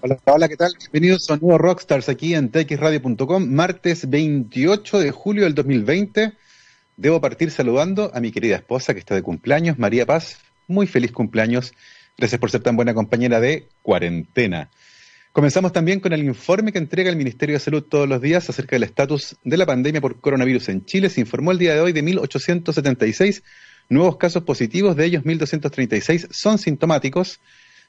Hola, hola, ¿qué tal? Bienvenidos a nuevo Rockstars aquí en txradio.com, martes 28 de julio del 2020. Debo partir saludando a mi querida esposa que está de cumpleaños, María Paz. Muy feliz cumpleaños. Gracias por ser tan buena compañera de cuarentena. Comenzamos también con el informe que entrega el Ministerio de Salud todos los días acerca del estatus de la pandemia por coronavirus en Chile. Se informó el día de hoy de 1.876 nuevos casos positivos, de ellos 1.236 son sintomáticos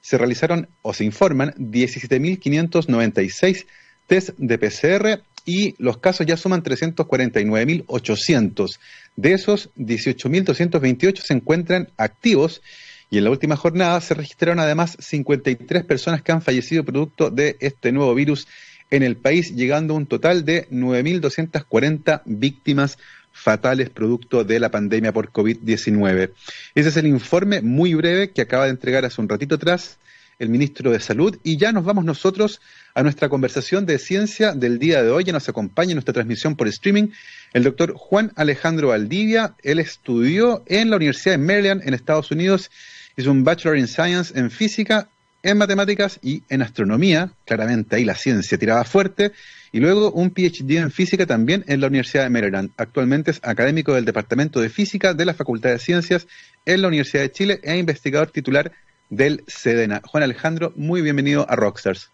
se realizaron o se informan 17.596 test de PCR y los casos ya suman 349.800. De esos, 18.228 se encuentran activos y en la última jornada se registraron además 53 personas que han fallecido producto de este nuevo virus en el país, llegando a un total de 9.240 víctimas fatales producto de la pandemia por COVID-19. Ese es el informe muy breve que acaba de entregar hace un ratito atrás el ministro de Salud y ya nos vamos nosotros a nuestra conversación de ciencia del día de hoy. Ya nos acompaña en nuestra transmisión por streaming el doctor Juan Alejandro Valdivia. Él estudió en la Universidad de Maryland en Estados Unidos, hizo un Bachelor in Science en física, en matemáticas y en astronomía. Claramente ahí la ciencia tiraba fuerte y luego un PhD en física también en la Universidad de Maryland. Actualmente es académico del Departamento de Física de la Facultad de Ciencias en la Universidad de Chile e investigador titular del SEDENA. Juan Alejandro, muy bienvenido a Rockstars.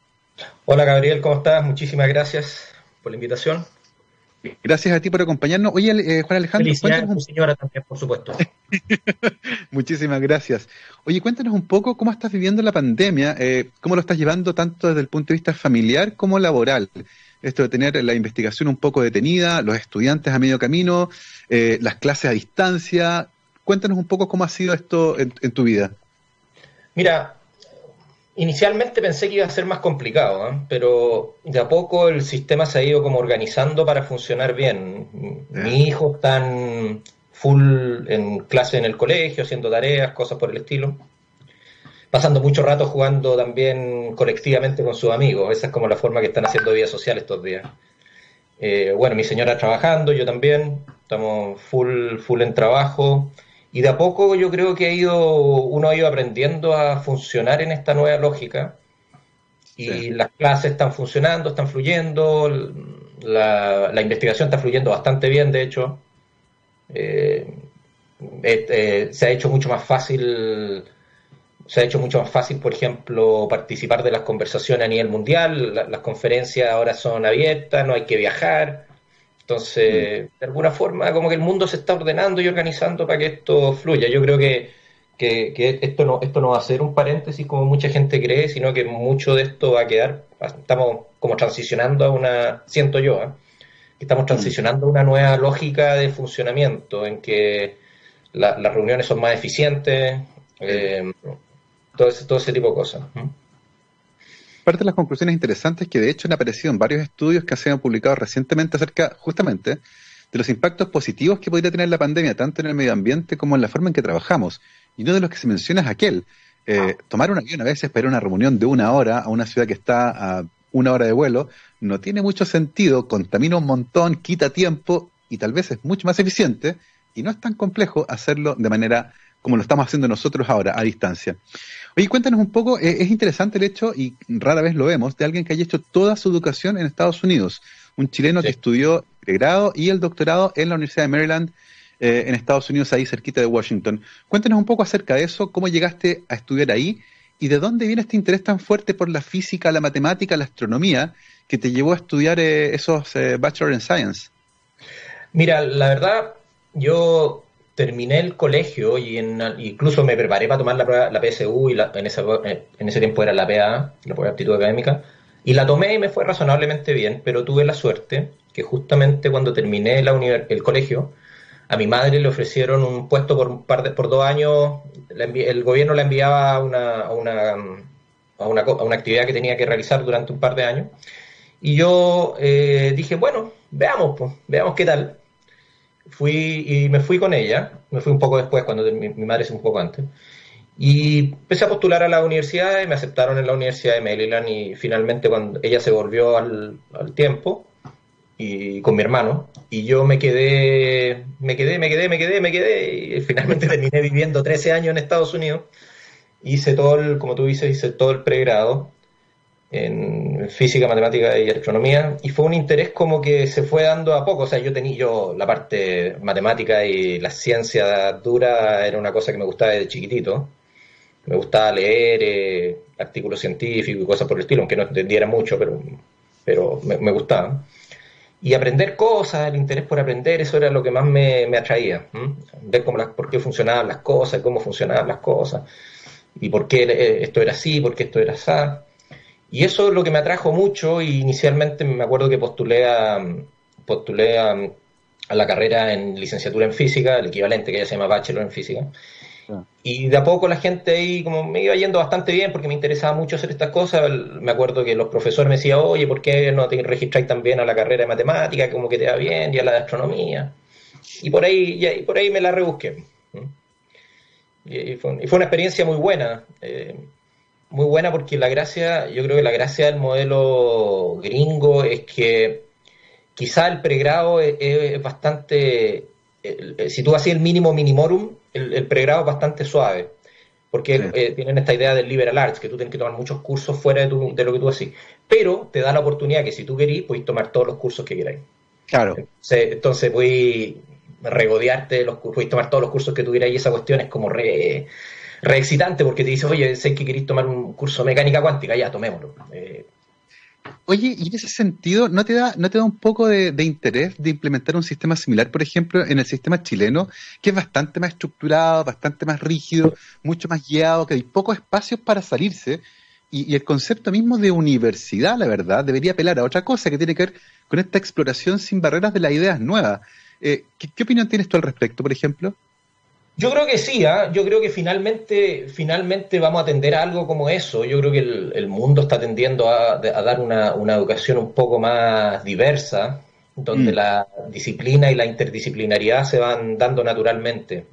Hola Gabriel, ¿cómo estás? Muchísimas gracias por la invitación. Gracias a ti por acompañarnos. Oye, eh, Juan Alejandro, cuéntanos... señora también, por supuesto. Muchísimas gracias. Oye, cuéntanos un poco cómo estás viviendo la pandemia, eh, cómo lo estás llevando tanto desde el punto de vista familiar como laboral esto de tener la investigación un poco detenida, los estudiantes a medio camino, eh, las clases a distancia. Cuéntanos un poco cómo ha sido esto en, tu vida. Mira, inicialmente pensé que iba a ser más complicado, ¿eh? pero de a poco el sistema se ha ido como organizando para funcionar bien. Mi hijo está en full en clase en el colegio, haciendo tareas, cosas por el estilo pasando mucho rato jugando también colectivamente con sus amigos. Esa es como la forma que están haciendo vida social estos días. Eh, bueno, mi señora trabajando, yo también, estamos full, full en trabajo. Y de a poco yo creo que ha ido, uno ha ido aprendiendo a funcionar en esta nueva lógica. Y las clases están funcionando, están fluyendo, la, investigación está fluyendo bastante bien, de hecho. Eh, eh, se ha hecho mucho más fácil se ha hecho mucho más fácil, por ejemplo, participar de las conversaciones a nivel mundial, las conferencias ahora son abiertas, no hay que viajar. Entonces, mm. de alguna forma, como que el mundo se está ordenando y organizando para que esto fluya. Yo creo que, que, esto, no, esto no va a ser un paréntesis como mucha gente cree, sino que mucho de esto va a quedar, estamos como transicionando a una, siento yo, ¿eh? estamos mm. transicionando a una nueva lógica de funcionamiento en que las reuniones son más eficientes. Eh, todo ese, todo ese tipo de cosas. Parte de las conclusiones interesantes que de hecho han aparecido en varios estudios que se han publicado recientemente acerca justamente de los impactos positivos que podría tener la pandemia, tanto en el medio ambiente como en la forma en que trabajamos. Y uno de los que se menciona es aquel, eh, tomar un avión a veces para una reunión de una hora a una ciudad que está a una hora de vuelo, no tiene mucho sentido, contamina un montón, quita tiempo y tal vez es mucho más eficiente y no es tan complejo hacerlo de manera como lo estamos haciendo nosotros ahora, a distancia. Oye, cuéntanos un poco, eh, es interesante el hecho, y rara vez lo vemos, de alguien que haya hecho toda su educación en Estados Unidos, un chileno que estudió el grado y el doctorado en la Universidad de Maryland, eh, en Estados Unidos, ahí cerquita de Washington. Cuéntanos un poco acerca de eso, cómo llegaste a estudiar ahí y de dónde viene este interés tan fuerte por la física, la matemática, la astronomía, que te llevó a estudiar eh, esos Bachelor in Science. Mira, la verdad, yo terminé el colegio y incluso me preparé para tomar la, la PSU y en, ese, en ese tiempo era la PA, la prueba de aptitud académica, y la tomé y me fue razonablemente bien, pero tuve la suerte que justamente cuando terminé la el colegio, a mi madre le ofrecieron un puesto por un par de, por dos años, el gobierno la enviaba a una, a una, a una, a una actividad que tenía que realizar durante un par de años, y yo eh, dije, bueno, veamos, pues, veamos qué tal fui y me fui con ella, me fui un poco después, cuando mi, madre es un poco antes, y empecé a postular a la universidad y me aceptaron en la Universidad de Maryland y finalmente cuando ella se volvió al, tiempo y con mi hermano y yo me quedé, me quedé, me quedé, me quedé, me quedé y finalmente terminé viviendo 13 años en Estados Unidos. Hice todo el, como tú dices, hice todo el pregrado en física, matemática y astronomía, y fue un interés como que se fue dando a poco. O sea, yo tenía yo la parte matemática y la ciencia dura era una cosa que me gustaba desde chiquitito. Me gustaba leer eh, artículos científicos y cosas por el estilo, aunque no entendiera mucho, pero, pero me, gustaba. Y aprender cosas, el interés por aprender, eso era lo que más me, atraía. Ver cómo las, por qué funcionaban las cosas, cómo funcionaban las cosas, y por qué eh, esto era así, por qué esto era así. Y eso es lo que me atrajo mucho y inicialmente me acuerdo que postulé a, postulé a, la carrera en licenciatura en física, el equivalente que ya se llama bachelor en física. Ah. Y de a poco la gente ahí como me iba yendo bastante bien porque me interesaba mucho hacer estas cosas. Me acuerdo que los profesores me decían, oye, ¿por qué no te registráis también a la carrera de matemática? Como que te va bien, y a la de astronomía. Y por ahí, y por ahí me la rebusqué. Y fue, y fue una experiencia muy buena. Eh, muy buena porque la gracia, yo creo que la gracia del modelo gringo es que quizá el pregrado es, bastante, si tú haces el mínimo minimorum, el, pregrado es bastante suave, porque eh, tienen esta idea del liberal arts, que tú tienes que tomar muchos cursos fuera de, de lo que tú haces, pero te da la oportunidad que si tú querís, puedes tomar todos los cursos que queráis. Claro. Entonces, entonces puedes regodearte, los, puedes tomar todos los cursos que tú queráis y esa cuestión es como re reexcitante porque te dice, oye, sé que queréis tomar un curso de mecánica cuántica, ya tomémoslo. Eh, oye, y en ese sentido, ¿no te da, no te da un poco de, interés de implementar un sistema similar, por ejemplo, en el sistema chileno, que es bastante más estructurado, bastante más rígido, mucho más guiado, que hay pocos espacios para salirse? Y, el concepto mismo de universidad, la verdad, debería apelar a otra cosa que tiene que ver con esta exploración sin barreras de las ideas nuevas. Eh, ¿qué, opinión tienes tú al respecto, por ejemplo? Yo creo que sí, ¿ah? yo creo que finalmente, finalmente vamos a atender a algo como eso. Yo creo que el, mundo está tendiendo a, dar una, educación un poco más diversa, donde mm. la disciplina y la interdisciplinariedad se van dando naturalmente.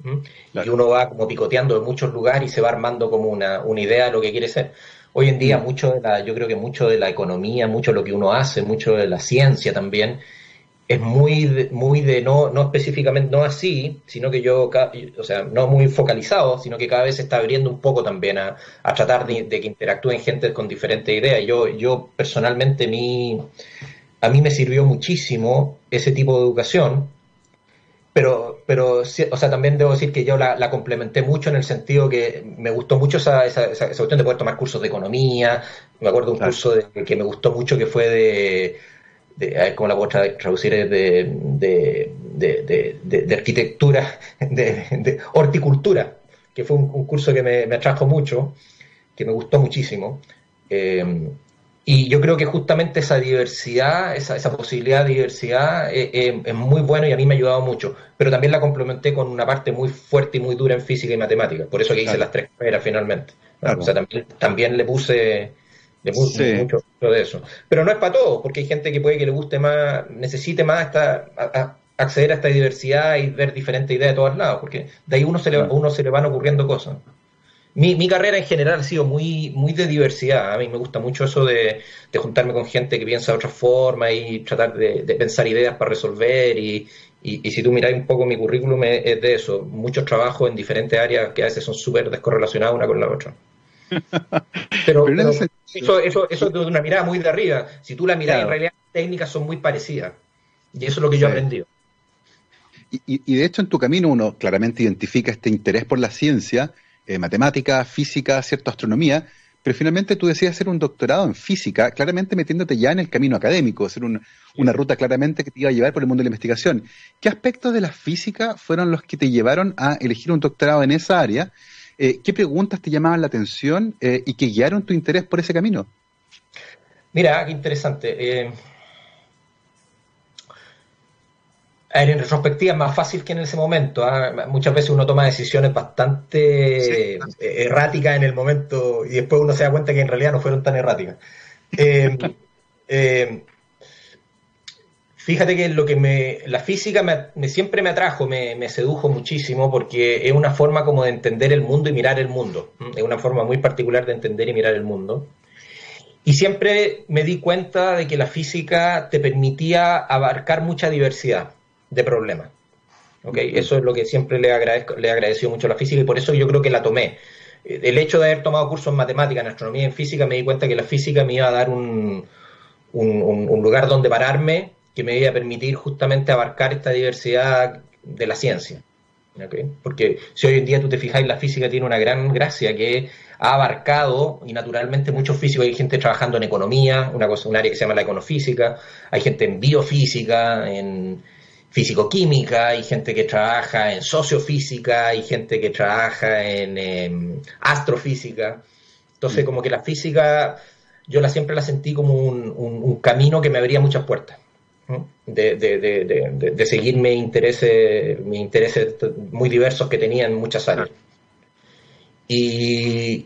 Y uno va como picoteando en muchos lugares y se va armando como una, una idea de lo que quiere ser. Hoy en día, mm. mucho de la, yo creo que mucho de la economía, mucho de lo que uno hace, mucho de la ciencia también, es muy de, muy de no, no específicamente, no así, sino que yo, o sea, no muy focalizado, sino que cada vez se está abriendo un poco también a, tratar de, que interactúen gente con diferentes ideas. Yo, yo personalmente, mi, a mí me sirvió muchísimo ese tipo de educación, pero, pero o sea, también debo decir que yo la, complementé mucho en el sentido que me gustó mucho esa, esa, esa, cuestión de poder tomar cursos de economía. Me acuerdo de un curso de, que me gustó mucho que fue de de, a ver cómo la puedo traducir, de, de, de arquitectura, de, horticultura, que fue un, curso que me, atrajo mucho, que me gustó muchísimo. Eh, y yo creo que justamente esa diversidad, esa, esa posibilidad de diversidad eh, eh, es muy bueno y a mí me ha ayudado mucho. Pero también la complementé con una parte muy fuerte y muy dura en física y matemática. Por eso que hice las tres carreras finalmente. O sea, también, también le puse de mucho, de eso. Pero no es para todos, porque hay gente que puede que le guste más, necesite más esta, acceder a esta diversidad y ver diferentes ideas de todos lados, porque de ahí uno se le, uno se le van ocurriendo cosas. Mi, mi, carrera en general ha sido muy, muy de diversidad. A mí me gusta mucho eso de, juntarme con gente que piensa de otra forma y tratar de, pensar ideas para resolver. Y, y, si tú miráis un poco mi currículum, es de eso. Muchos trabajos en diferentes áreas que a veces son súper descorrelacionados una con la otra. Pero, eso, eso, eso es de una mirada muy de arriba. Si tú la miras, en realidad las técnicas son muy parecidas. Y eso es lo que yo he aprendido. Y, de hecho en tu camino uno claramente identifica este interés por la ciencia, eh, matemática, física, cierta astronomía, pero finalmente tú decías hacer un doctorado en física, claramente metiéndote ya en el camino académico, hacer una ruta claramente que te iba a llevar por el mundo de la investigación. ¿Qué aspectos de la física fueron los que te llevaron a elegir un doctorado en esa área? Eh, ¿Qué preguntas te llamaban la atención eh, y que guiaron tu interés por ese camino? Mira, qué interesante. Eh, en retrospectiva es más fácil que en ese momento. ¿ah? Muchas veces uno toma decisiones bastante erráticas en el momento y después uno se da cuenta que en realidad no fueron tan erráticas. Fíjate que lo que me, la física me, siempre me atrajo, me, sedujo muchísimo porque es una forma como de entender el mundo y mirar el mundo. Es una forma muy particular de entender y mirar el mundo. Y siempre me di cuenta de que la física te permitía abarcar mucha diversidad de problemas. ¿okay? Eso es lo que siempre le, agradezco, le agradeció mucho a la física y por eso yo creo que la tomé. el hecho de haber tomado cursos en matemática, en astronomía y en física, me di cuenta que la física me iba a dar un, un, lugar donde pararme que me iba a permitir justamente abarcar esta diversidad de la ciencia. Porque si hoy en día tú te fijas, la física tiene una gran gracia que ha abarcado y naturalmente muchos físicos, hay gente trabajando en economía, una cosa, un área que se llama la econofísica, hay gente en biofísica, en físico-química, hay gente que trabaja en sociofísica, hay gente que trabaja en em, astrofísica. Entonces, mm. como que la física, yo la siempre la sentí como un, camino que me abría muchas puertas. De, de, de, de, seguir mis intereses, mis intereses muy diversos que tenía en muchas áreas. Y,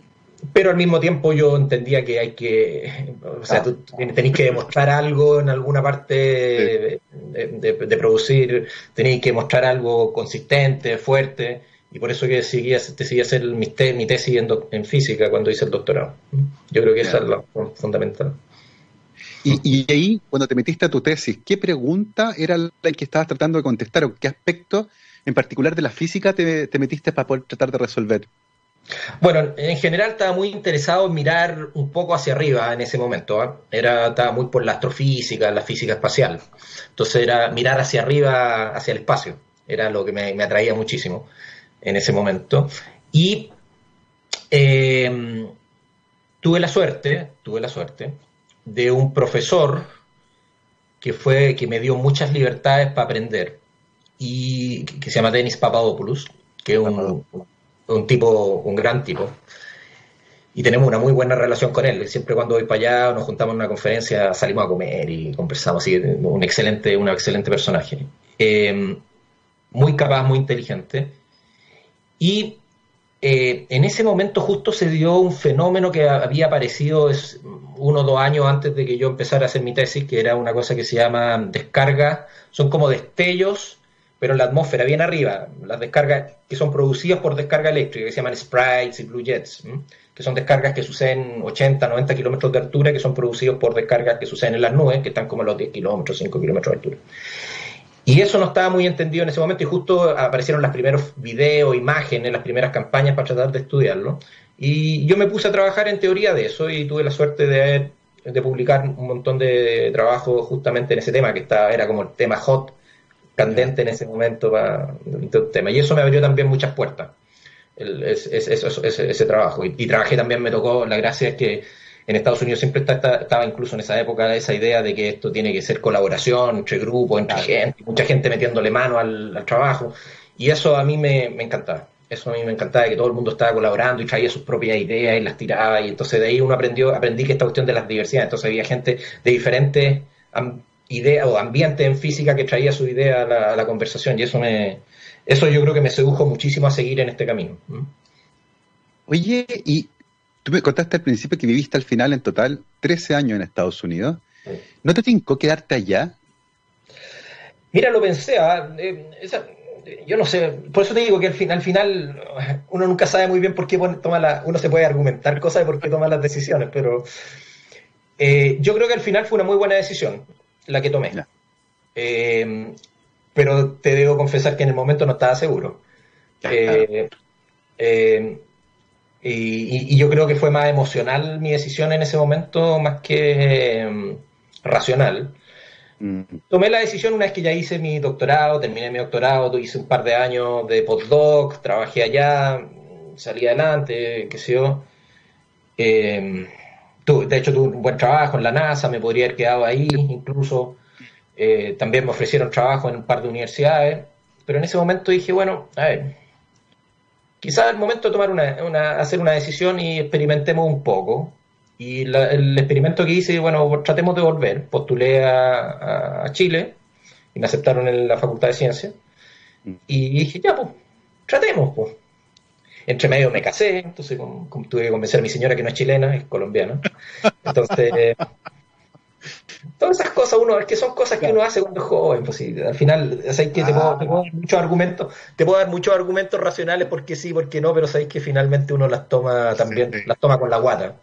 pero al mismo tiempo yo entendía que hay que, o sea, tú tenéis que demostrar algo en alguna parte de, producir, tenéis que mostrar algo consistente, fuerte, y por eso que seguía, decidí hacer mi, mi tesis en, física cuando hice el doctorado. Yo creo que eso es lo fundamental. Y, ahí, cuando te metiste a tu tesis, ¿qué pregunta era la que estabas tratando de contestar o qué aspecto en particular de la física te metiste para poder tratar de resolver? Bueno, en general estaba muy interesado en mirar un poco hacia arriba en ese momento. ¿ah? Era, estaba muy por la astrofísica, la física espacial. Entonces era mirar hacia arriba, hacia el espacio. Era lo que me, atraía muchísimo en ese momento. Y eh, tuve la suerte, tuve la suerte de un profesor que fue que me dio muchas libertades para aprender y que se llama Denis Papadopoulos, que es un, un tipo, un gran tipo. Y tenemos una muy buena relación con él. Siempre cuando voy para allá, nos juntamos en una conferencia, salimos a comer y conversamos. Así, un excelente, un excelente personaje. Eh, muy capaz, muy inteligente. Y eh, en ese momento justo se dio un fenómeno que había aparecido uno o dos años antes de que yo empezara a hacer mi tesis, que era una cosa que se llama descarga, son como destellos pero en la atmósfera, bien arriba, las descargas que son producidas por descarga eléctrica, que se llaman sprites y blue jets, que son descargas que suceden 80, 90 kilómetros de altura, que son producidos por descargas que suceden en las nubes, que están como a los 10 kilómetros, 5 kilómetros de altura. Y eso no estaba muy entendido en ese momento y justo aparecieron los primeros videos, imágenes, las primeras campañas para tratar de estudiarlo. Y yo me puse a trabajar en teoría de eso y tuve la suerte de, de publicar un montón de trabajo justamente en ese tema, que estaba, era como el tema hot candente en ese momento el tema. Y eso me abrió también muchas puertas, ese, trabajo. Y, trabajé también, me tocó, la gracia es que en Estados Unidos siempre estaba incluso en esa época esa idea de que esto tiene que ser colaboración entre grupos, entre gente, mucha gente metiéndole mano al, trabajo. Y eso a mí me, encantaba. Eso a mí me encantaba que todo el mundo estaba colaborando y traía sus propias ideas y las tiraba. Y entonces de ahí uno aprendió, aprendí que esta cuestión de las diversidades. Entonces había gente de diferentes idea o ambiente en física que traía su idea a la, conversación y eso me eso yo creo que me sedujo muchísimo a seguir en este camino. Oye, y tú me contaste al principio que viviste al final en total 13 años en Estados Unidos. ¿No te tincó quedarte allá? Mira, lo pensé, ¿ah? eh, yo no sé, por eso te digo que al final, al final uno nunca sabe muy bien por qué toma la, uno se puede argumentar cosas de por qué toma las decisiones, pero eh, yo creo que al final fue una muy buena decisión la que tomé. Eh, pero te debo confesar que en el momento no estaba seguro. Eh, y, yo creo que fue más emocional mi decisión en ese momento más que racional. Mm. Tomé la decisión una vez que ya hice mi doctorado, terminé mi doctorado, hice un par de años de postdoc, trabajé allá, salí adelante, qué sé yo de hecho, tuve un buen trabajo en la NASA, me podría haber quedado ahí, incluso eh, también me ofrecieron trabajo en un par de universidades, pero en ese momento dije, bueno, a ver, quizás es el momento de tomar una, hacer una decisión y experimentemos un poco. Y el experimento que hice, bueno, tratemos de volver. Postulé a, Chile y me aceptaron en la Facultad de Ciencias. Mm. Y dije, ya, pues, tratemos, pues entre medio me casé, entonces tuve que convencer a mi señora que no es chilena, es colombiana. Entonces, todas esas cosas, uno, que son cosas que uno hace cuando es joven, pues al final, que te, puedo, dar muchos argumentos, te puedo dar muchos argumentos racionales porque sí, porque no, pero sabéis que finalmente uno las toma también, las toma con la guata.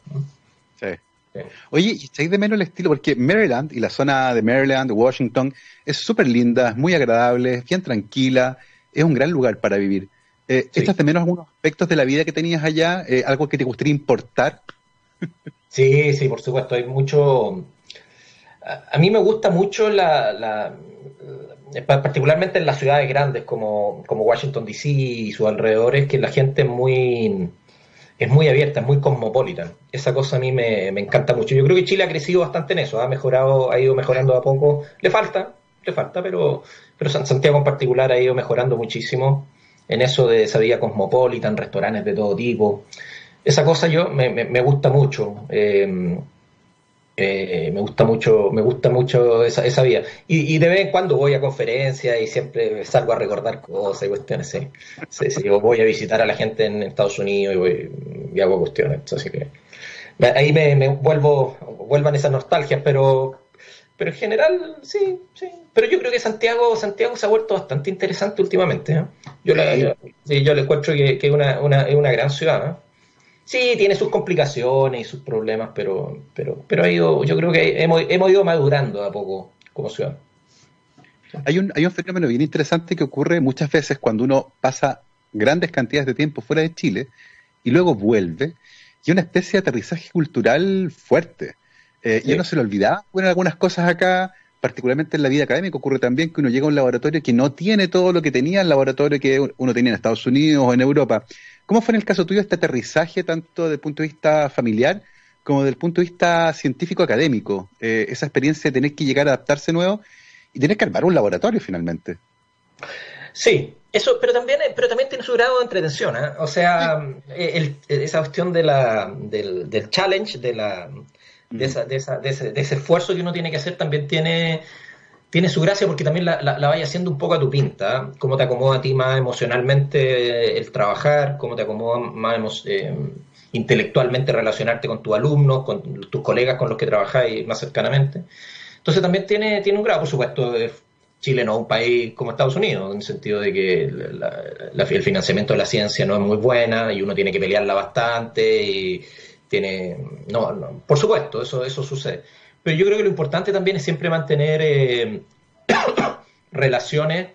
Sí. Oye, ¿y estáis de menos el estilo? Porque Maryland y la zona de Maryland, Washington, es súper linda, es muy agradable, es bien tranquila, es un gran lugar para vivir. Eh, ¿Echas de menos algunos aspectos de la vida que tenías allá? Eh, ¿Algo que te gustaría importar? Sí, sí, por supuesto. Hay mucho. A, mí me gusta mucho la, particularmente en las ciudades grandes como, como Washington DC y sus alrededores, que la gente es muy es muy abierta, es muy cosmopolitan. Esa cosa a mí me, encanta mucho. Yo creo que Chile ha crecido bastante en eso, ha mejorado, ha ido mejorando a poco. Le falta, le falta, pero, pero Santiago en particular ha ido mejorando muchísimo en eso de esa vida cosmopolitan, restaurantes de todo tipo. Esa cosa yo me, me, gusta mucho. Eh, eh, me gusta mucho, me gusta mucho esa, esa vía. Y, de vez en cuando voy a conferencias y siempre salgo a recordar cosas y cuestiones. Sí. voy a visitar a la gente en Estados Unidos y, voy, y hago cuestiones. Así que ahí me, vuelvo, vuelvan esas nostalgias, pero, pero en general, sí, sí. Pero yo creo que Santiago, Santiago se ha vuelto bastante interesante últimamente. ¿eh? Yo, le, yo le encuentro que, que una, una, es una gran ciudad. ¿eh? Sí, tiene sus complicaciones y sus problemas, pero, pero, pero ha ido, yo creo que hemos, hemos ido madurando a poco como ciudad. Hay un, hay un fenómeno bien interesante que ocurre muchas veces cuando uno pasa grandes cantidades de tiempo fuera de Chile y luego vuelve, y una especie de aterrizaje cultural fuerte. Eh, Y uno se lo olvidaba, bueno, algunas cosas acá, particularmente en la vida académica, ocurre también que uno llega a un laboratorio que no tiene todo lo que tenía el laboratorio que uno tenía en Estados Unidos o en Europa. ¿Cómo fue en el caso tuyo este aterrizaje, tanto desde el punto de vista familiar como desde el punto de vista científico-académico? Eh, esa experiencia de tener que llegar a adaptarse nuevo y tener que armar un laboratorio finalmente. Sí, eso, pero también, pero también tiene su grado de entretención, ¿eh? O sea, eh, esa cuestión de la, del, challenge, de, la, de, esa, de, esa, de, ese, de ese esfuerzo que uno tiene que hacer, también tiene tiene su gracia porque también la, la, vaya haciendo un poco a tu pinta, ¿eh? cómo te acomoda a ti más emocionalmente el trabajar, cómo te acomoda más eh, intelectualmente relacionarte con tus alumnos, con tus colegas con los que trabajáis más cercanamente. Entonces también tiene, tiene un grado, por supuesto, Chile no es un país como Estados Unidos, en el sentido de que el financiamiento de la ciencia no es muy buena y uno tiene que pelearla bastante y tiene... No, no por supuesto, eso, eso sucede pero yo creo que lo importante también es siempre mantener eh, relaciones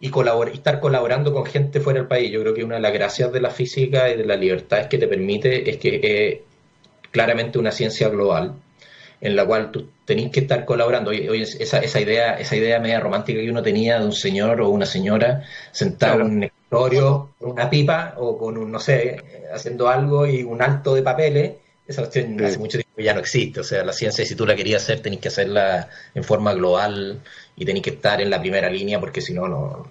y, estar colaborando con gente fuera del país. Yo creo que una de las gracias de la física y de la libertad es que te permite, es que es claramente una ciencia global en la cual tú tenés que estar colaborando. Oye, esa, esa, idea, esa idea media romántica que uno tenía de un señor o una señora sentado en un escritorio con una pipa o con un, no sé, haciendo algo y un alto de papeles esa cuestión hace mucho tiempo ya no existe. O sea, la ciencia, si tú la querías hacer, tenés que hacerla en forma global y tenés que estar en la primera línea porque si no, no,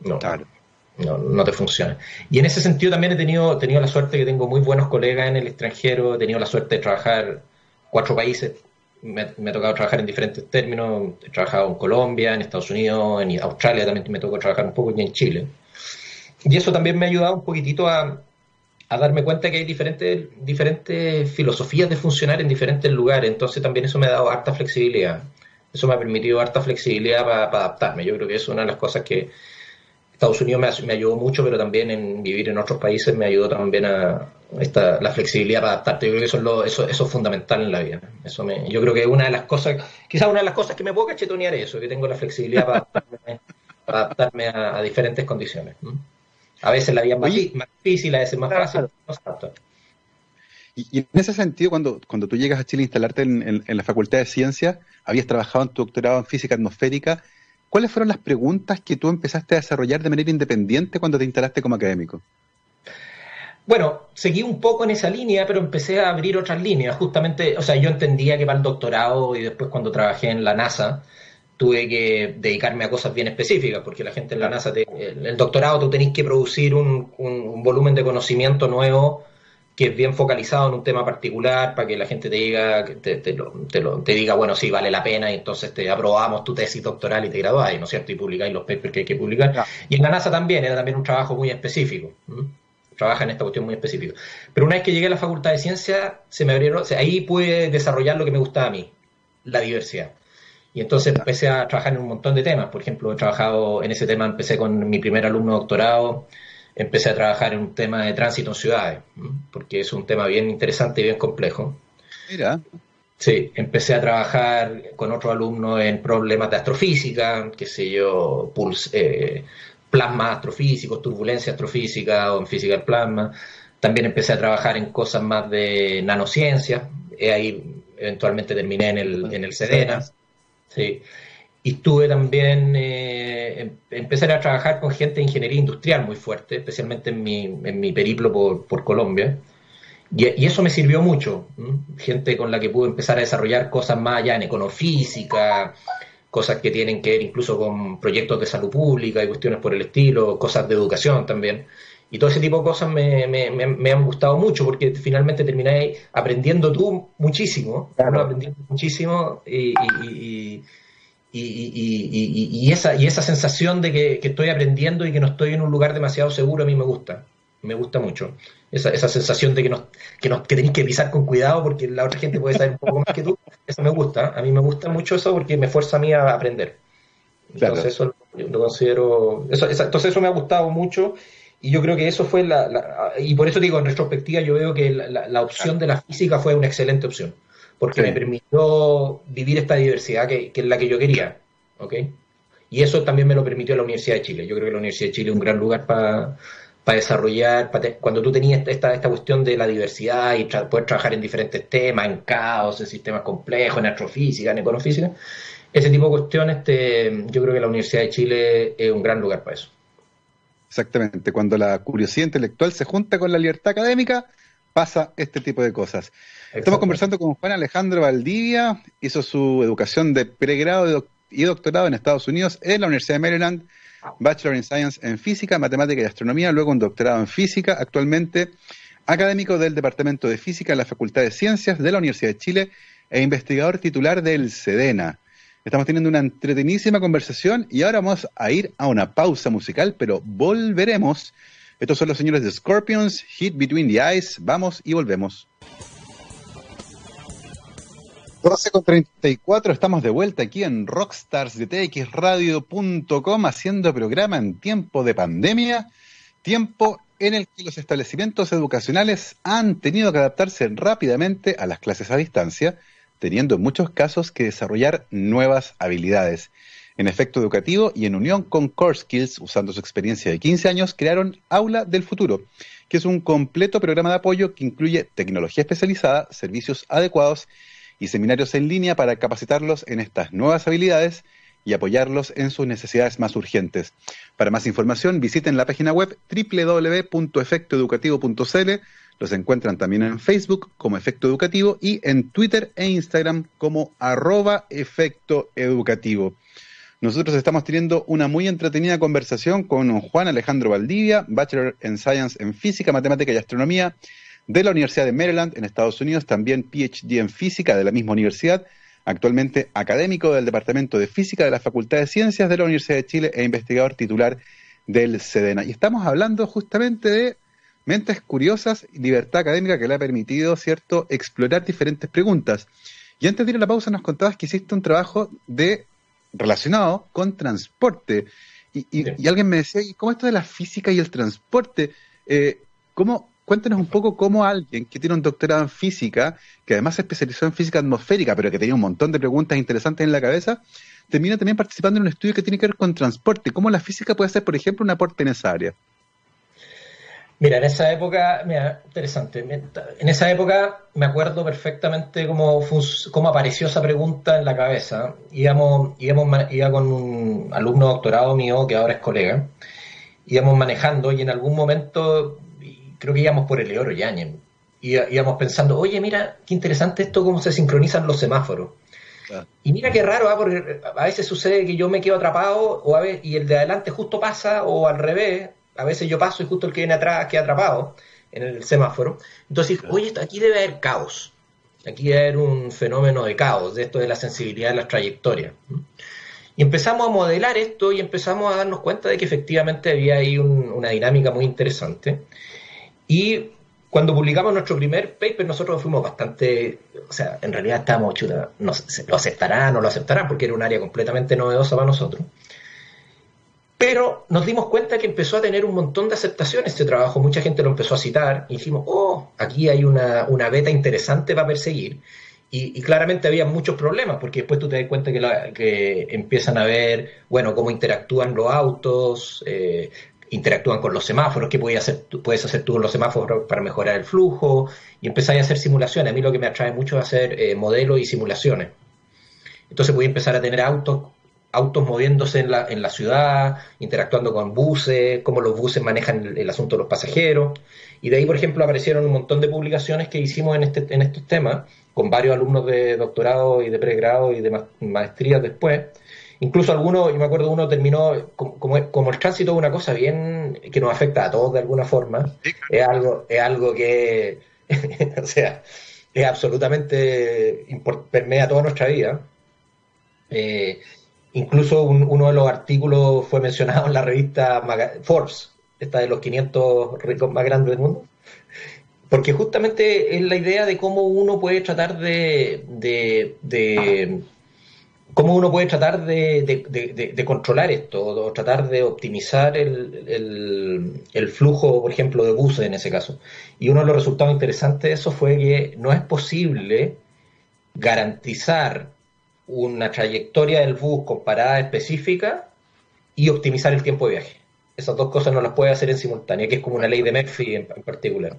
no, no, te funciona. Y en ese sentido también he tenido, tenido la suerte que tengo muy buenos colegas en el extranjero, he tenido la suerte de trabajar cuatro países. Me, ha tocado trabajar en diferentes términos. He trabajado en Colombia, en Estados Unidos, en Australia también me tocó trabajar un poco y en Chile. Y eso también me ha ayudado un poquitito a, a darme cuenta que hay diferentes, diferentes filosofías de funcionar en diferentes lugares, entonces también eso me ha dado harta flexibilidad. Eso me ha permitido harta flexibilidad para, adaptarme. Yo creo que es una de las cosas que Estados Unidos me, ayudó mucho, pero también en vivir en otros países me ayudó también a esta, la flexibilidad para adaptarte. Yo creo que eso es, lo, eso, eso es fundamental en la vida. Eso me, yo creo que una de las cosas, quizás una de las cosas que me puedo cachetonear es eso, que tengo la flexibilidad para adaptarme, a, diferentes condiciones. A veces la vida es más, difícil, a veces más fácil. Y, en ese sentido, cuando, cuando tú llegas a Chile a instalarte en, la Facultad de Ciencias, habías trabajado en tu doctorado en física atmosférica, ¿cuáles fueron las preguntas que tú empezaste a desarrollar de manera independiente cuando te instalaste como académico? Bueno, seguí un poco en esa línea, pero empecé a abrir otras líneas. Justamente, o sea, yo entendía que para el doctorado y después cuando trabajé en la NASA, tuve que dedicarme a cosas bien específicas, porque la gente en la NASA, el, doctorado, tú tenés que producir un, volumen de conocimiento nuevo que es bien focalizado en un tema particular para que la gente te diga, te, te, te, diga, bueno, sí, vale la pena, y entonces te aprobamos tu tesis doctoral y te graduáis, ¿no es cierto? Y publicáis los papers que hay que publicar. Y en la NASA también, era también un trabajo muy específico. Trabaja en esta cuestión muy específica. Pero una vez que llegué a la Facultad de Ciencias, se me abrieron, ahí pude desarrollar lo que me gustaba a mí, la diversidad. Y entonces empecé a trabajar en un montón de temas. Por ejemplo, he trabajado en ese tema, empecé con mi primer alumno doctorado, empecé a trabajar en un tema de tránsito en ciudades, porque es un tema bien interesante y bien complejo. Mira. Sí, empecé a trabajar con otro alumno en problemas de astrofísica, qué sé yo, pulse, eh, plasma astrofísicos, turbulencia astrofísica o en física del plasma. También empecé a trabajar en cosas más de nanociencia. ahí eventualmente terminé en el, en el SEDENA. Sí. Y estuve también, eh, em, empecé a trabajar con gente de ingeniería industrial muy fuerte, especialmente en mi, en mi periplo por, por Colombia. Y, eso me sirvió mucho. Gente con la que pude empezar a desarrollar cosas más allá en econofísica, cosas que tienen que ver incluso con proyectos de salud pública y cuestiones por el estilo, cosas de educación también. Y todo ese tipo de cosas me, me, me, han gustado mucho porque finalmente terminé aprendiendo tú muchísimo, aprendiendo muchísimo y, y, y, y, esa, y esa sensación de que, que, estoy aprendiendo y que no estoy en un lugar demasiado seguro a mí me gusta, me gusta mucho. Esa, esa sensación de que, nos, que, nos, que tenéis que pisar con cuidado porque la otra gente puede saber un poco más que tú, eso me gusta, a mí me gusta mucho eso porque me fuerza a mí a aprender. Entonces eso lo, considero, eso, entonces eso me ha gustado mucho y yo creo que eso fue la, y por eso digo, en retrospectiva yo veo que la, opción de la física fue una excelente opción, porque me permitió vivir esta diversidad que, es la que yo quería, ¿ok? Y eso también me lo permitió la Universidad de Chile. Yo creo que la Universidad de Chile es un gran lugar para desarrollar, cuando tú tenías esta, esta cuestión de la diversidad y poder trabajar en diferentes temas, en caos, en sistemas complejos, en astrofísica, en econofísica, ese tipo de cuestiones, te, yo creo que la Universidad de Chile es un gran lugar para eso. Exactamente, cuando la curiosidad intelectual se junta con la libertad académica, pasa este tipo de cosas. Estamos conversando con Juan Alejandro Valdivia, hizo su educación de pregrado y doctorado en Estados Unidos en la Universidad de Maryland, Bachelor in Science en Física, Matemática y Astronomía, luego un doctorado en Física, actualmente académico del Departamento de Física en la Facultad de Ciencias de la Universidad de Chile e investigador titular del SEDENA. Estamos teniendo una entretenidísima conversación y ahora vamos a ir a una pausa musical, pero volveremos. Estos son los señores de Scorpions, Hit Between the Eyes. Vamos y volvemos. 12 con 34, estamos de vuelta aquí en Rockstars de TXRadio.com haciendo programa en tiempo de pandemia, tiempo en el que los establecimientos educacionales han tenido que adaptarse rápidamente a las clases a distancia teniendo en muchos casos que desarrollar nuevas habilidades. En efecto educativo y en unión con Core Skills, usando su experiencia de 15 años, crearon Aula del Futuro, que es un completo programa de apoyo que incluye tecnología especializada, servicios adecuados y seminarios en línea para capacitarlos en estas nuevas habilidades y apoyarlos en sus necesidades más urgentes. Para más información, visiten la página web www.efectoeducativo.cl los encuentran también en Facebook como Efecto Educativo y en Twitter e Instagram como arroba Efecto Educativo. Nosotros estamos teniendo una muy entretenida conversación con Juan Alejandro Valdivia, Bachelor en Science en Física, Matemática y Astronomía de la Universidad de Maryland en Estados Unidos, también PhD en Física de la misma universidad, actualmente académico del Departamento de Física de la Facultad de Ciencias de la Universidad de Chile e investigador titular del SEDENA. Y estamos hablando justamente de Mentes curiosas y libertad académica que le ha permitido, ¿cierto?, explorar diferentes preguntas. Y antes de ir a la pausa nos contabas que hiciste un trabajo de relacionado con transporte. Y, alguien me decía, ¿y cómo esto de la física y el transporte? Eh, ¿cómo, cuéntanos un poco cómo alguien que tiene un doctorado en física, que además se especializó en física atmosférica, pero que tenía un montón de preguntas interesantes en la cabeza, termina también participando en un estudio que tiene que ver con transporte. ¿Cómo la física puede hacer, por ejemplo, un aporte en esa área? Mira, en esa época, mira, interesante. En esa época me acuerdo perfectamente cómo, cómo apareció esa pregunta en la cabeza. Íbamos, íbamos, iba con un alumno doctorado mío, que ahora es colega, íbamos manejando y en algún momento, creo que íbamos por el Eoro Yañez, íbamos pensando, oye, mira, qué interesante esto, cómo se sincronizan los semáforos. Y mira qué raro, ¿ah? porque a veces sucede que yo me quedo atrapado o a veces, y el de adelante justo pasa o al revés a veces yo paso y justo el que viene atrás queda atrapado en el semáforo. Entonces, oye, aquí debe haber caos. Aquí debe haber un fenómeno de caos, de esto de la sensibilidad de las trayectorias. Y empezamos a modelar esto y empezamos a darnos cuenta de que efectivamente había ahí una dinámica muy interesante. Y cuando publicamos nuestro primer paper, nosotros fuimos bastante, o sea, en realidad estábamos chuta, no, lo aceptarán o no lo aceptarán, porque era un área completamente novedosa para nosotros. Pero nos dimos cuenta que empezó a tener un montón de aceptación este trabajo, mucha gente lo empezó a citar y dijimos, oh, aquí hay una, beta interesante para perseguir. Y, claramente había muchos problemas, porque después tú te das cuenta que, empiezan a ver, bueno, cómo interactúan los autos, eh, interactúan con los semáforos, qué puedes hacer, puedes hacer tú con los semáforos para mejorar el flujo, y empezáis a hacer simulaciones. A mí lo que me atrae mucho es hacer eh, modelos y simulaciones. Entonces voy empezar a tener autos autos moviéndose en la, en la ciudad, interactuando con buses, cómo los buses manejan el, asunto de los pasajeros. Y de ahí, por ejemplo, aparecieron un montón de publicaciones que hicimos en, este, en estos temas, con varios alumnos de doctorado y de pregrado y de maestría después. Incluso algunos, yo me acuerdo uno terminó, como, como el tránsito es una cosa bien que nos afecta a todos de alguna forma, es algo, es algo que, o sea, es absolutamente, permea toda nuestra vida. Eh, Incluso uno de los artículos fue mencionado en la revista Forbes, esta de los 500 ricos más grandes del mundo, porque justamente es la idea de cómo uno puede tratar de, de, cómo uno puede tratar de, controlar esto, o tratar de optimizar el, el, flujo, por ejemplo, de buses en ese caso. Y uno de los resultados interesantes de eso fue que no es posible garantizar una trayectoria del bus con parada específica y optimizar el tiempo de viaje. Esas dos cosas no las puede hacer en simultánea, que es como una ley de Murphy en, particular.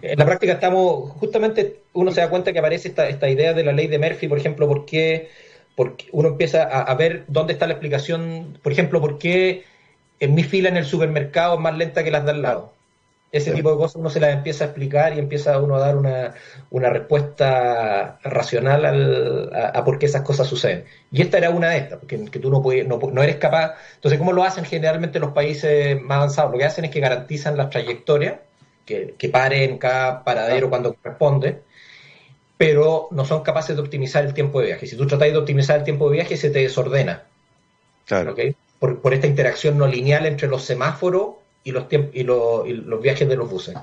En la práctica estamos, justamente uno se da cuenta que aparece esta, esta idea de la ley de Murphy, por ejemplo, porque, porque uno empieza a, a, ver dónde está la explicación, por ejemplo, por qué en mi fila en el supermercado es más lenta que las de al lado. Ese tipo de cosas uno se las empieza a explicar y empieza uno a dar una, una respuesta racional al, a, por qué esas cosas suceden. Y esta era una de estas, porque que tú no, puedes, no, no, eres capaz. Entonces, ¿cómo lo hacen generalmente los países más avanzados? Lo que hacen es que garantizan la trayectoria, que, que pare en cada paradero cuando corresponde, pero no son capaces de optimizar el tiempo de viaje. Si tú tratas de optimizar el tiempo de viaje, se te desordena. Claro. Por, por esta interacción no lineal entre los semáforos y los, y, los viajes de los buses.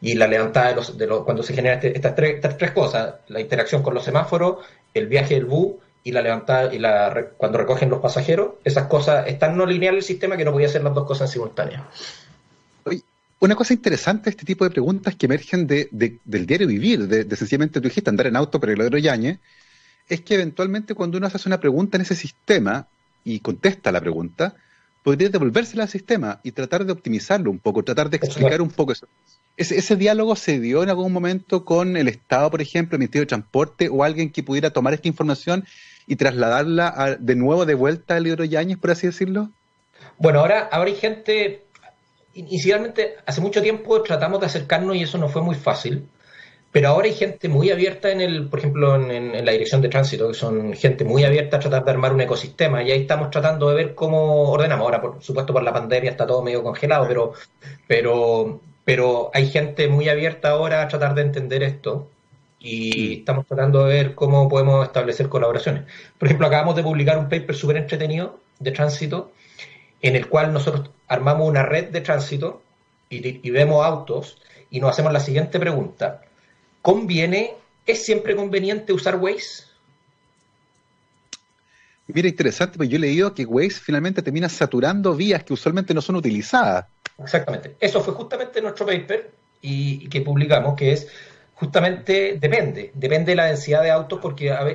Y la levantada de los, de los, cuando se generan este, estas, tres, estas tres cosas, la interacción con los semáforos, el viaje del bus y la levantada y la cuando recogen los pasajeros, esas cosas están no lineal el sistema que no podía hacer las dos cosas en simultánea. Una cosa interesante de este tipo de preguntas que emergen de, del diario vivir, de, sencillamente tú dijiste andar en auto por el Odero Yañez, es que eventualmente cuando uno hace una pregunta en ese sistema y contesta la pregunta, podría devolvérsela al sistema y tratar de optimizarlo un poco, tratar de explicar un poco eso. Ese, diálogo se dio en algún momento con el Estado, por ejemplo, el Ministerio de Transporte o alguien que pudiera tomar esta información y trasladarla de nuevo de vuelta al libro Yáñez, por así decirlo? Bueno, ahora, ahora hay gente, inicialmente, hace mucho tiempo tratamos de acercarnos y eso no fue muy fácil. Pero ahora hay gente muy abierta en el, por ejemplo, en, la dirección de tránsito, que son gente muy abierta a tratar de armar un ecosistema. Y ahí estamos tratando de ver cómo ordenamos. Ahora, por supuesto, por la pandemia está todo medio congelado, pero, pero, pero hay gente muy abierta ahora a tratar de entender esto. Y estamos tratando de ver cómo podemos establecer colaboraciones. Por ejemplo, acabamos de publicar un paper súper entretenido de tránsito, en el cual nosotros armamos una red de tránsito y, y vemos autos y nos hacemos la siguiente pregunta ¿Conviene? ¿Es siempre conveniente usar Waze? Mira, interesante, porque yo he leído que Waze finalmente termina saturando vías que usualmente no son utilizadas. Exactamente. Eso fue justamente nuestro paper y, que publicamos, que es justamente depende, depende de la densidad de autos, porque a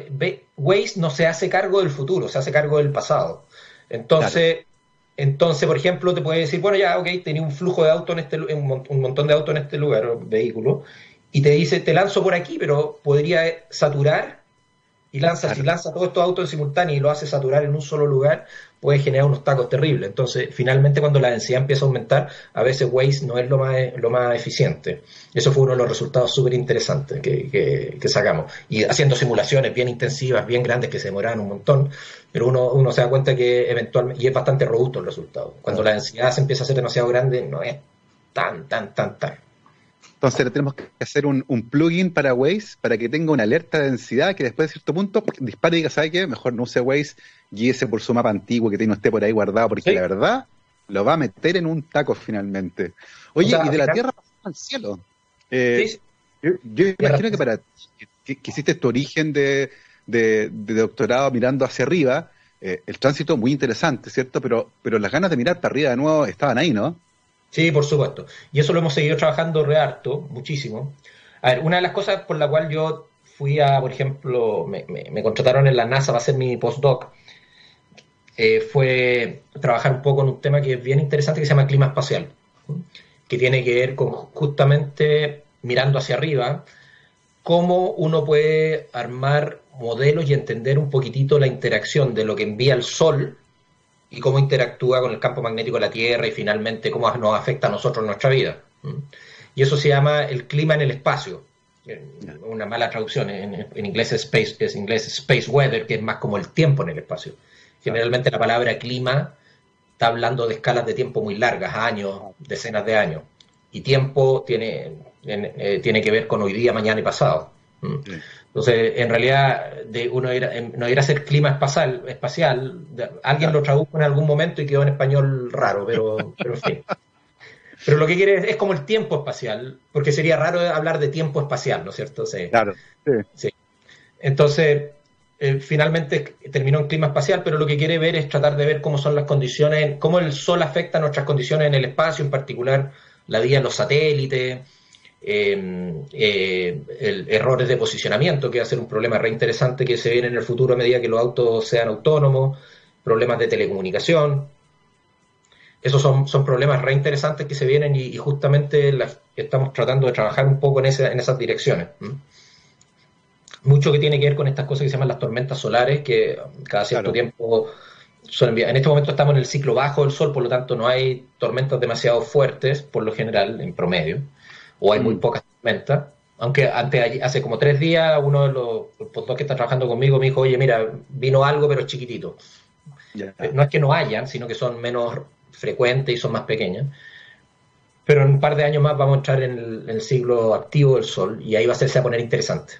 Waze no se hace cargo del futuro, se hace cargo del pasado. Entonces, entonces, por ejemplo, te puede decir, bueno, ya, ok, tenía un flujo de autos en este, un, un montón de autos en este lugar, vehículo, y te dice, te lanzo por aquí, pero podría saturar y lanza, si lanza todos estos autos en simultáneo y lo hace saturar en un solo lugar, puede generar unos tacos terribles. Entonces, finalmente, cuando la densidad empieza a aumentar, a veces Waze no es lo más, lo más eficiente. Eso fue uno de los resultados súper interesantes que, sacamos. Y haciendo simulaciones bien intensivas, bien grandes, que se demoraban un montón, pero uno, uno se da cuenta que eventualmente, y es bastante robusto el resultado. Cuando la densidad se empieza a hacer demasiado grande, no es tan, tan, tan, tan. Entonces tenemos que hacer un, plugin para Waze para que tenga una alerta de densidad que después de cierto punto dispare y diga, ¿sabe qué? Mejor no use Waze, guíese por su mapa antiguo que tiene usted por ahí guardado, porque la verdad lo va a meter en un taco finalmente. Oye, y de la Tierra al cielo. Eh, yo, imagino que para que, hiciste tu origen de, doctorado mirando hacia arriba, eh, el tránsito muy interesante, ¿cierto? Pero, pero las ganas de mirar para arriba de nuevo estaban ahí, ¿no? Sí, por supuesto. Y eso lo hemos seguido trabajando re harto, muchísimo. A ver, una de las cosas por la cual yo fui a, por ejemplo, me, contrataron en la NASA para hacer mi postdoc, eh, fue trabajar un poco en un tema que es bien interesante que se llama clima espacial, que tiene que ver con justamente mirando hacia arriba, cómo uno puede armar modelos y entender un poquitito la interacción de lo que envía el Sol y cómo interactúa con el campo magnético de la Tierra y finalmente cómo nos afecta a nosotros en nuestra vida. Y eso se llama el clima en el espacio. Una mala traducción, en, inglés es space, es inglés space weather, que es más como el tiempo en el espacio. Generalmente la palabra clima está hablando de escalas de tiempo muy largas, años, decenas de años. Y tiempo tiene, eh, tiene que ver con hoy día, mañana y pasado. Entonces, en realidad, de uno ir, no ir a hacer clima espacial, espacial alguien lo tradujo en algún momento y quedó en español raro, pero, pero en fin. Pero lo que quiere es, como el tiempo espacial, porque sería raro hablar de tiempo espacial, ¿no es cierto? Sí. Claro. Sí. Entonces, eh, finalmente terminó en clima espacial, pero lo que quiere ver es tratar de ver cómo son las condiciones, cómo el Sol afecta nuestras condiciones en el espacio, en particular la vida en los satélites, Em, eh, errores de posicionamiento, que va a ser un problema re interesante que se viene en el futuro a medida que los autos sean autónomos, problemas de telecomunicación. Esos son, son problemas re interesantes que se vienen y, justamente estamos tratando de trabajar un poco en, en esas direcciones. Mucho que tiene que ver con estas cosas que se llaman las tormentas solares, que cada cierto tiempo son En este momento estamos en el ciclo bajo del Sol, por lo tanto no hay tormentas demasiado fuertes, por lo general, en promedio o hay muy mm. pocas tormentas. Aunque antes, hace como tres días, uno de los, que está trabajando conmigo me dijo, oye, mira, vino algo, pero chiquitito. Eh, no es que no hayan, sino que son menos frecuentes y son más pequeñas. Pero en un par de años más vamos a entrar en el, en el siglo activo del Sol y ahí va a hacerse a poner interesante.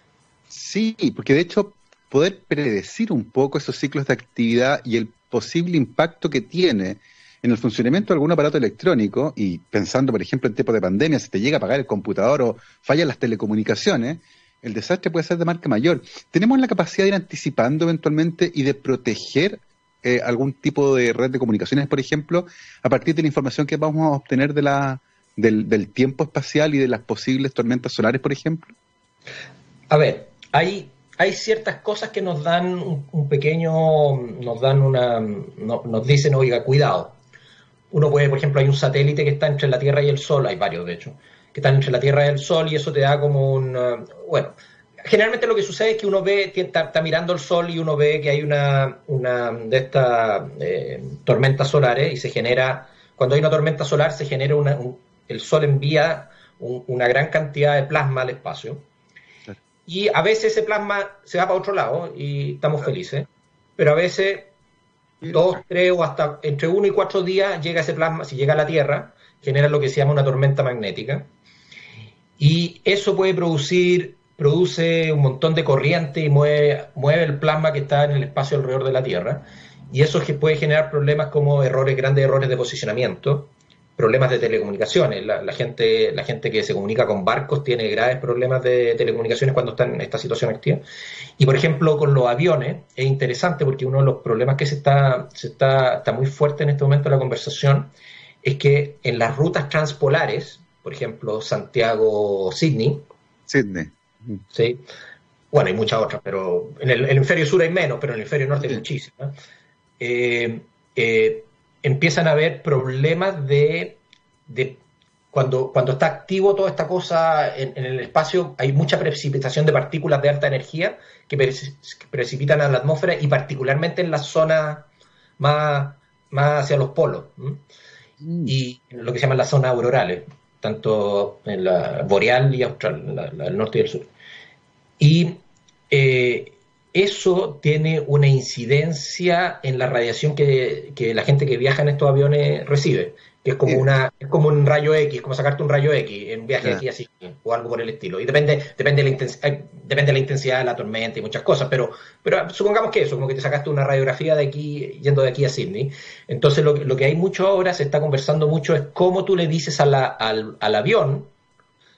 Sí, porque de hecho poder predecir un poco esos ciclos de actividad y el posible impacto que tiene en el funcionamiento de algún aparato electrónico, y pensando, por ejemplo, en tiempos de pandemia, si te llega a apagar el computador o fallan las telecomunicaciones, el desastre puede ser de marca mayor. ¿Tenemos la capacidad de ir anticipando eventualmente y de proteger eh, algún tipo de red de comunicaciones, por ejemplo, a partir de la información que vamos a obtener de la, del, tiempo espacial y de las posibles tormentas solares, por ejemplo? A ver, hay, hay ciertas cosas que nos dan un, pequeño, nos dan una, nos dicen, oiga, cuidado, uno puede, por ejemplo, hay un satélite que está entre la Tierra y el Sol, hay varios de hecho, que están entre la Tierra y el Sol y eso te da como un... Uh, bueno, generalmente lo que sucede es que uno ve, está, mirando el Sol y uno ve que hay una, una de estas eh, tormentas solares y se genera, cuando hay una tormenta solar se genera una, el Sol envía una gran cantidad de plasma al espacio. Y a veces ese plasma se va para otro lado y estamos felices, pero a veces dos, tres o hasta entre uno y cuatro días llega ese plasma, si llega a la Tierra, genera lo que se llama una tormenta magnética. Y eso puede producir, produce un montón de corriente y mueve, mueve el plasma que está en el espacio alrededor de la Tierra. Y eso puede generar problemas como errores, grandes errores de posicionamiento, problemas de telecomunicaciones. La, gente, la gente que se comunica con barcos tiene graves problemas de telecomunicaciones cuando está en esta situación activa. Y por ejemplo, con los aviones es interesante porque uno de los problemas que se está, se está, está muy fuerte en este momento en la conversación es que en las rutas transpolares, por ejemplo, Santiago-Sydney, Sydney. Sí. Bueno, hay muchas otras, pero en el, hemisferio sur hay menos, pero en el hemisferio norte hay muchísimas. Eh, eh, empiezan a haber problemas de, cuando, cuando está activo toda esta cosa en, el espacio, hay mucha precipitación de partículas de alta energía que, precipitan a la atmósfera y particularmente en las zonas más, más hacia los polos mm. y lo que se llaman las zonas aurorales, tanto en la boreal y austral, el norte y el sur. Y eh, eso tiene una incidencia en la radiación que, la gente que viaja en estos aviones recibe, que es como una es como un rayo X, como sacarte un rayo X en viaje aquí así o algo por el estilo. Y depende depende de la intensidad, eh, depende de la intensidad de la tormenta y muchas cosas, pero pero supongamos que eso, como que te sacaste una radiografía de aquí yendo de aquí a Sydney. Entonces lo, lo que hay mucho ahora se está conversando mucho es cómo tú le dices al, al avión,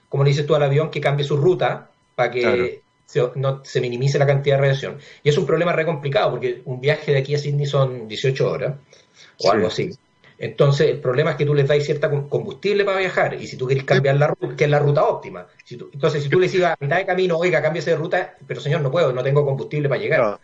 cómo le dices tú al avión que cambie su ruta para que se, no, se minimice la cantidad de radiación. Y es un problema re complicado porque un viaje de aquí a Sydney son 18 horas o algo así. Entonces, el problema es que tú les das cierta combustible para viajar, y si tú querés cambiar la ruta, que es la ruta óptima. entonces, si tú le dices a mitad de camino, oiga, cámbiese de ruta, pero señor, no puedo, no tengo combustible para llegar.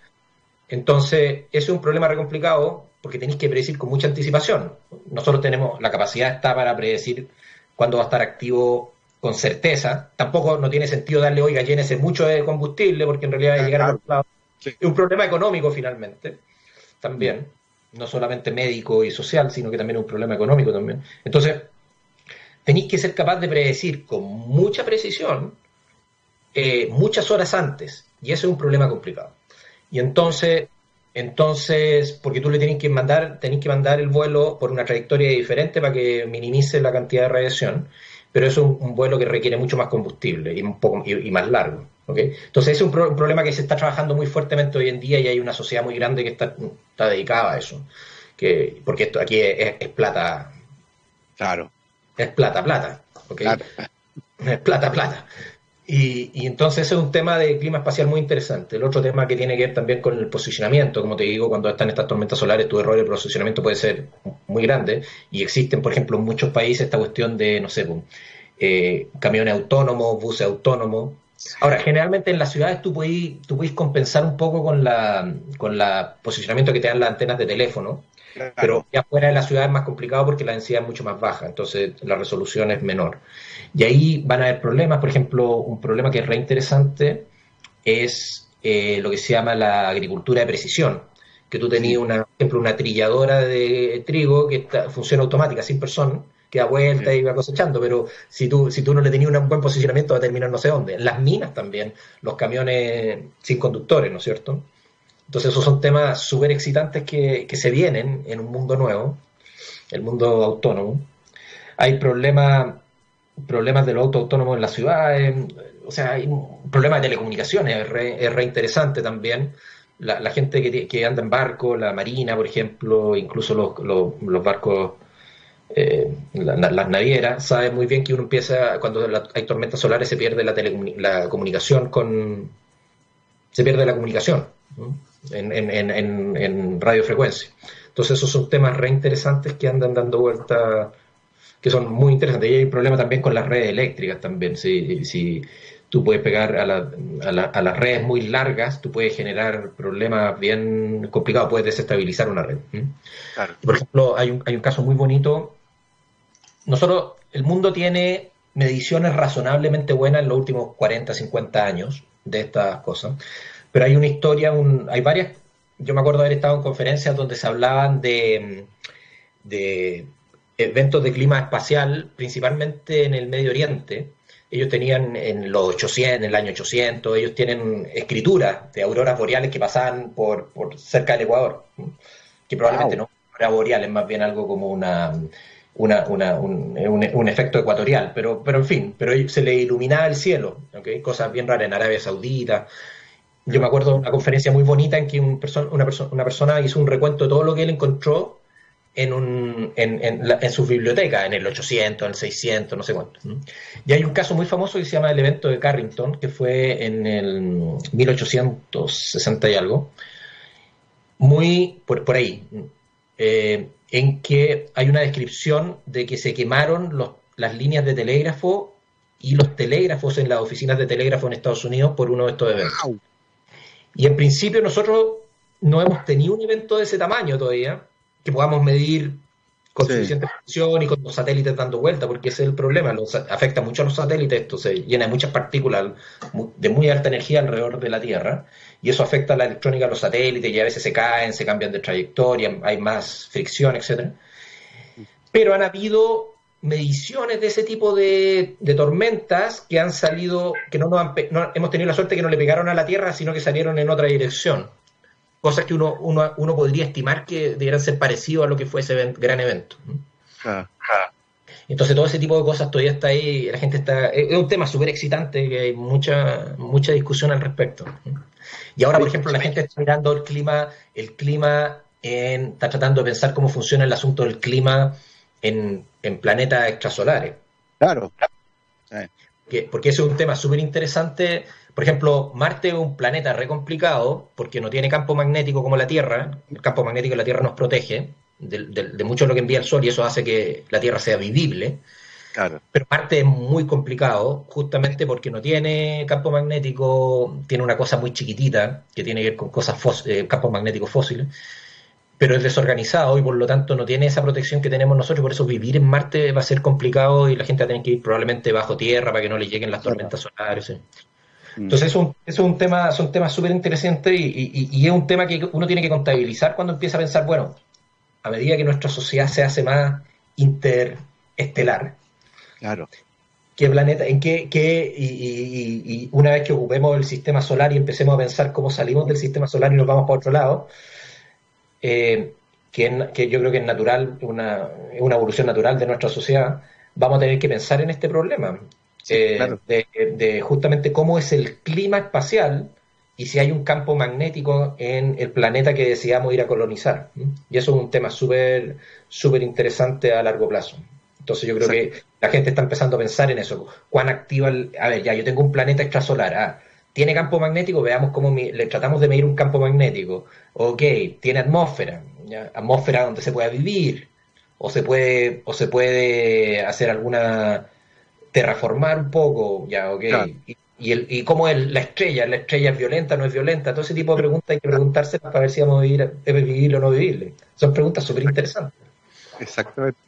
Entonces, ese es un problema re complicado, porque tenéis que predecir con mucha anticipación. Nosotros tenemos, la capacidad está para predecir cuándo va a estar activo con certeza. Tampoco no tiene sentido darle, oiga, llénese mucho de combustible, porque en realidad va a llegar a otro lado. Es un problema económico finalmente, también no solamente médico y social, sino que también un problema económico también. Entonces, tenéis que ser capaz de predecir con mucha precisión eh, muchas horas antes, y eso es un problema complicado. Y entonces, entonces, porque tú le tienes que mandar, tenés que mandar el vuelo por una trayectoria diferente para que minimice la cantidad de radiación, pero es un, vuelo que requiere mucho más combustible y un poco y más largo. Entonces, es un, problema que se está trabajando muy fuertemente hoy en día y hay una sociedad muy grande que está, está dedicada a eso. Que, porque esto aquí es, plata. Claro. Es plata, plata. Es plata, plata. Y, y, entonces es un tema de clima espacial muy interesante. El otro tema que tiene que ver también con el posicionamiento, como te digo, cuando están estas tormentas solares, tu error de posicionamiento puede ser muy grande. Y existen, por ejemplo, en muchos países esta cuestión de, no sé, eh, camiones autónomos, buses autónomos, Ahora, generalmente en las ciudades tú puedes, tú compensar un poco con la, con la posicionamiento que te dan las antenas de teléfono, pero ya fuera de la ciudad es más complicado porque la densidad es mucho más baja, entonces la resolución es menor. Y ahí van a haber problemas, por ejemplo, un problema que es re interesante es eh, lo que se llama la agricultura de precisión, que tú tenías, una, por ejemplo, una trilladora de trigo que funciona automática, sin persona, que da vuelta y va cosechando, pero si tú, si tú no le tenías un buen posicionamiento va a terminar no sé dónde. Las minas también, los camiones sin conductores, ¿no es cierto? Entonces esos son temas súper excitantes que, se vienen en un mundo nuevo, el mundo autónomo. Hay problemas problemas de los autos autónomos en las ciudades, o sea, hay problemas de telecomunicaciones, es re, interesante también. La, gente que, que, anda en barco, la marina, por ejemplo, incluso los, los barcos eh, las navieras, sabe muy bien que uno empieza, cuando hay tormentas solares, se pierde la, la comunicación con. se pierde la comunicación en, en, en, radiofrecuencia. Entonces, esos son temas re interesantes que andan dando vuelta, que son muy interesantes. Y hay problema también con las redes eléctricas también. Si, si tú puedes pegar a, la, a, las redes muy largas, tú puedes generar problemas bien complicados, puedes desestabilizar una red. Por ejemplo, hay un, hay un caso muy bonito nosotros, el mundo tiene mediciones razonablemente buenas en los últimos 40, 50 años de estas cosas, pero hay una historia, hay varias, yo me acuerdo haber estado en conferencias donde se hablaban de, de eventos de clima espacial, principalmente en el Medio Oriente. Ellos tenían en los 800, en el año 800, ellos tienen escrituras de auroras boreales que pasaban por, por cerca del Ecuador, que probablemente no auroras boreales, más bien algo como una una, una, un, un, efecto ecuatorial, pero, pero en fin, pero se le iluminaba el cielo, ¿okay? cosas bien raras en Arabia Saudita. Yo me acuerdo de una conferencia muy bonita en que un una, persona hizo un recuento de todo lo que él encontró en, un, en, en, su biblioteca, en el 800, en el 600, no sé cuánto. Y hay un caso muy famoso que se llama el evento de Carrington, que fue en el 1860 y algo, muy por, por ahí. Eh, en que hay una descripción de que se quemaron las líneas de telégrafo y los telégrafos en las oficinas de telégrafo en Estados Unidos por uno de estos eventos. Y en principio nosotros no hemos tenido un evento de ese tamaño todavía, que podamos medir con suficiente presión y con los satélites dando vuelta, porque ese es el problema, los, afecta mucho a los satélites, esto se llena de muchas partículas de muy alta energía alrededor de la Tierra, y eso afecta a la electrónica de los satélites, y a veces se caen, se cambian de trayectoria, hay más fricción, etc. Pero han habido mediciones de ese tipo de, tormentas que han salido, que no, nos no hemos tenido la suerte que no le pegaron a la Tierra, sino que salieron en otra dirección. Cosas que uno, uno, uno podría estimar que debieran ser parecidos a lo que fue ese gran evento. Entonces todo ese tipo de cosas todavía está ahí, la gente está, es un tema súper excitante que hay mucha, mucha discusión al respecto. Y ahora, por ejemplo, la gente está mirando el clima, el clima en, está tratando de pensar cómo funciona el asunto del clima en, en planetas extrasolares. Claro. porque ese es un tema súper interesante por ejemplo, Marte es un planeta re complicado porque no tiene campo magnético como la Tierra. El campo magnético de la Tierra nos protege. de, mucho de lo que envía el Sol y eso hace que la Tierra sea vivible. Claro. Pero Marte es muy complicado, justamente porque no tiene campo magnético, tiene una cosa muy chiquitita que tiene que ver con cosas eh, campos magnéticos fósiles, pero es desorganizado y por lo tanto no tiene esa protección que tenemos nosotros, por eso vivir en Marte va a ser complicado y la gente va a tener que ir probablemente bajo tierra para que no le lleguen las tormentas solares. Mm. Entonces es un, es un tema, son temas súper interesantes y, y, es un tema que uno tiene que contabilizar cuando empieza a pensar, bueno, a medida que nuestra sociedad se hace más interestelar, claro. ¿Qué planeta, en qué, qué y, una vez que ocupemos el sistema solar y empecemos a pensar cómo salimos del sistema solar y nos vamos para otro lado, eh, que, que, yo creo que es natural, una, una evolución natural de nuestra sociedad, vamos a tener que pensar en este problema. Eh, de, justamente cómo es el clima espacial y si hay un campo magnético en el planeta que deseamos ir a colonizar. Y eso es un tema súper súper interesante a largo plazo. Entonces yo creo que la gente está empezando a pensar en eso. ¿Cuán activa? a ver, ya, yo tengo un planeta extrasolar. Ah, ¿Tiene campo magnético? Veamos cómo le tratamos de medir un campo magnético. Ok, tiene atmósfera. Atmósfera donde se pueda vivir. O se puede, o se puede hacer alguna terraformar un poco, ya, ok. Y, el, y cómo es la estrella, la estrella es violenta, no es violenta, todo ese tipo de preguntas hay que preguntarse para ver si vamos a vivir, vivir o no vivir. Son preguntas súper interesantes. Exactamente.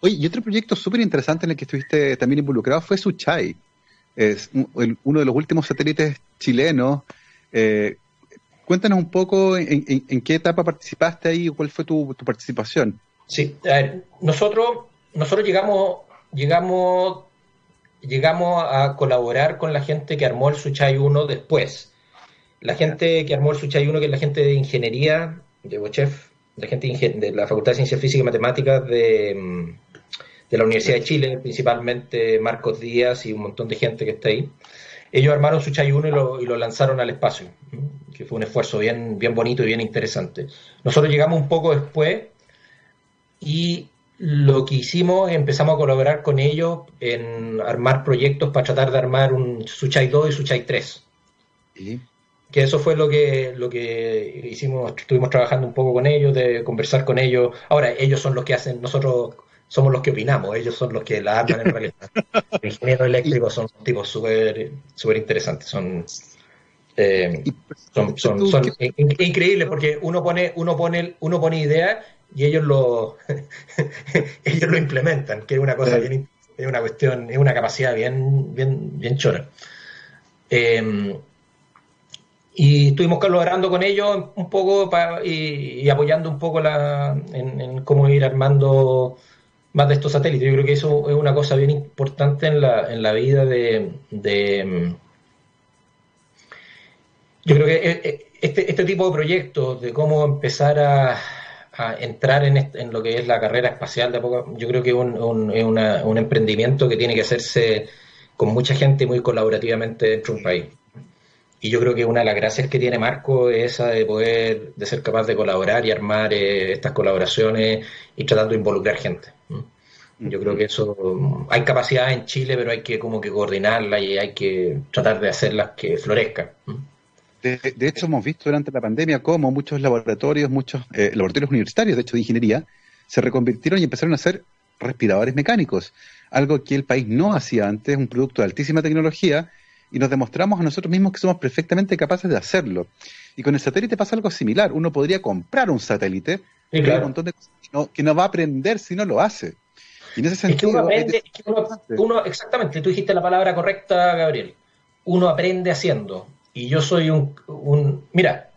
Oye, y otro proyecto súper interesante en el que estuviste también involucrado fue Suchai. Es uno de los últimos satélites chilenos. Eh, cuéntanos un poco en, qué etapa participaste ahí y cuál fue tu, participación. Sí, nosotros, nosotros llegamos, llegamos llegamos a colaborar con la gente que armó el Suchai 1 después. La gente que armó el Suchai 1, que es la gente de ingeniería, de Bochef, la gente de la Facultad de Ciencias Físicas y Matemáticas de, mm, de la Universidad de Chile, principalmente Marcos Díaz y un montón de gente que está ahí. Ellos armaron Suchai 1 y lo, y lo lanzaron al espacio, que fue un esfuerzo bien, bien bonito y bien interesante. Nosotros llegamos un poco después y lo que hicimos, empezamos a colaborar con ellos en armar proyectos para tratar de armar un Suchai 2 y Suchai 3. Que eso fue lo que, lo que hicimos, estuvimos trabajando un poco con ellos, de conversar con ellos. Ahora, ellos son los que hacen, nosotros somos los que opinamos, ellos son los que la arman en realidad. Los ingenieros eléctricos son tipos súper super interesantes, son, eh, son, son, son increíbles porque uno pone, uno pone, uno pone ideas y ellos lo ellos lo implementan, que es una cosa bien, es una cuestión, es una capacidad bien, bien, bien chora. Em, y estuvimos colaborando con ellos un poco y, apoyando un poco la, en, cómo ir armando más de estos satélites. Yo creo que eso es una cosa bien importante en la, en la vida de, em, yo creo que eh, eh, este, este tipo de proyectos, de cómo empezar a, entrar en, lo que es la carrera espacial de poco, yo creo que es un, emprendimiento que tiene que hacerse con mucha gente muy colaborativamente dentro de un país. Y yo creo que una de las gracias que tiene Marco es esa de poder, de ser capaz de colaborar y armar eh, estas colaboraciones y tratando de involucrar gente. Yo creo que eso, hay capacidad en Chile, pero hay que como que coordinarla y hay que tratar de hacerlas que florezcan. De, hecho, hemos visto durante la pandemia cómo muchos laboratorios, muchos eh, laboratorios universitarios, de hecho de ingeniería, se reconvirtieron y empezaron a hacer respiradores mecánicos, algo que el país no hacía antes, un producto de altísima tecnología, y nos demostramos a nosotros mismos que somos perfectamente capaces de hacerlo. Y con el satélite pasa algo similar. Uno podría comprar un satélite, pero hay un montón de cosas que no, va a aprender si no lo hace. Y en ese sentido. uno, exactamente, tú dijiste la palabra correcta, Gabriel. Uno aprende haciendo. Y yo soy un, Mira,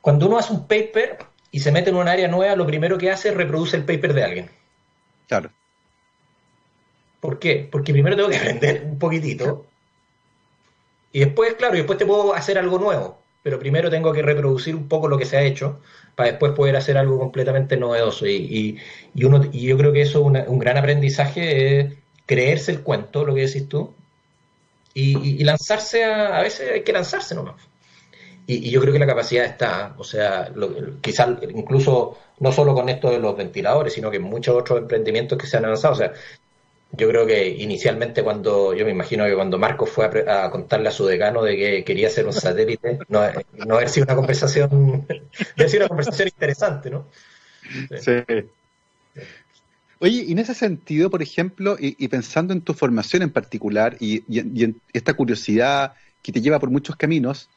cuando uno hace un paper y se mete en un área nueva, lo primero que hace es reproduce el paper de alguien. Claro. ¿Por qué? Porque primero tengo que aprender un poquitito. Y después, claro, y después te puedo hacer algo nuevo. Pero primero tengo que reproducir un poco lo que se ha hecho para después poder hacer algo completamente novedoso. Y, y, uno, y yo creo que eso es un gran aprendizaje, es creerse el cuento, lo que decís tú, y, lanzarse a, a veces hay que lanzarse nomás. Y, y, yo creo que la capacidad está, o sea, quizás incluso no solo con esto de los ventiladores, sino que muchos otros emprendimientos que se han avanzado. O sea, yo creo que inicialmente cuando, yo me imagino que cuando Marcos fue a, contarle a su decano de que quería hacer un satélite, no, no haber sido una conversación, haber sido una conversación interesante, ¿no? Sí. Oye, y en ese sentido, por ejemplo, y, pensando en tu formación en particular y, en esta curiosidad que te lleva por muchos caminos,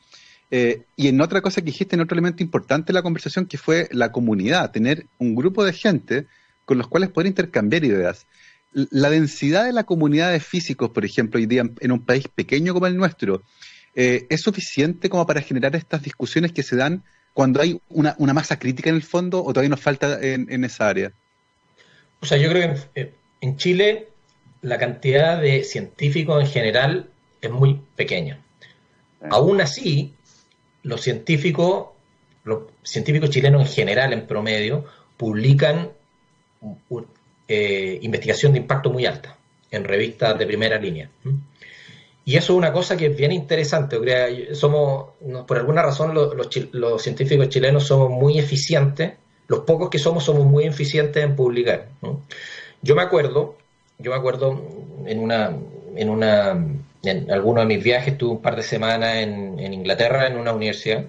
eh, y en otra cosa que dijiste, en otro elemento importante de la conversación, que fue la comunidad, tener un grupo de gente con los cuales poder intercambiar ideas. La densidad de la comunidad de físicos, por ejemplo, hoy día en un país pequeño como el nuestro, eh, ¿es suficiente como para generar estas discusiones que se dan cuando hay una, masa crítica en el fondo o todavía nos falta en, esa área? O sea, yo creo que en, en Chile la cantidad de científicos en general es muy pequeña. Aún así, los científicos, los científicos chilenos en general, en promedio, publican eh, investigación de impacto muy alta en revistas de primera línea. Y eso es una cosa que es bien interesante. Somos, por alguna razón, los, científicos chilenos somos muy eficientes. Los pocos que somos somos muy eficientes en publicar. Yo me acuerdo, yo me acuerdo en una, en una, en alguno de mis viajes, estuve un par de semanas en, en Inglaterra en una universidad